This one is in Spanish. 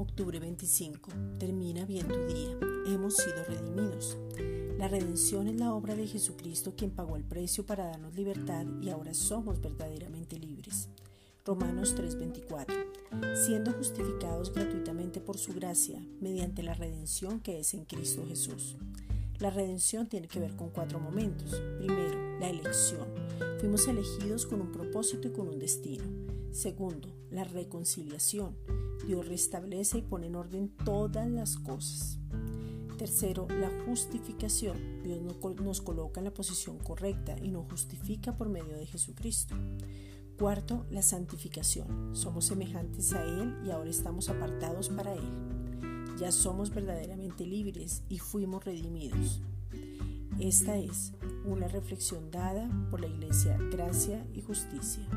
Octubre 25. Termina bien tu día. Hemos sido redimidos. La redención es la obra de Jesucristo quien pagó el precio para darnos libertad y ahora somos verdaderamente libres. Romanos 3:24. Siendo justificados gratuitamente por su gracia, mediante la redención que es en Cristo Jesús. La redención tiene que ver con cuatro momentos. Primero, la elección. Fuimos elegidos con un propósito y con un destino. Segundo, la reconciliación. Dios restablece y pone en orden todas las cosas. Tercero, la justificación. Dios nos coloca en la posición correcta y nos justifica por medio de Jesucristo. Cuarto, la santificación. Somos semejantes a Él y ahora estamos apartados para Él ya somos verdaderamente libres y fuimos redimidos. Esta es una reflexión dada por la Iglesia Gracia y Justicia.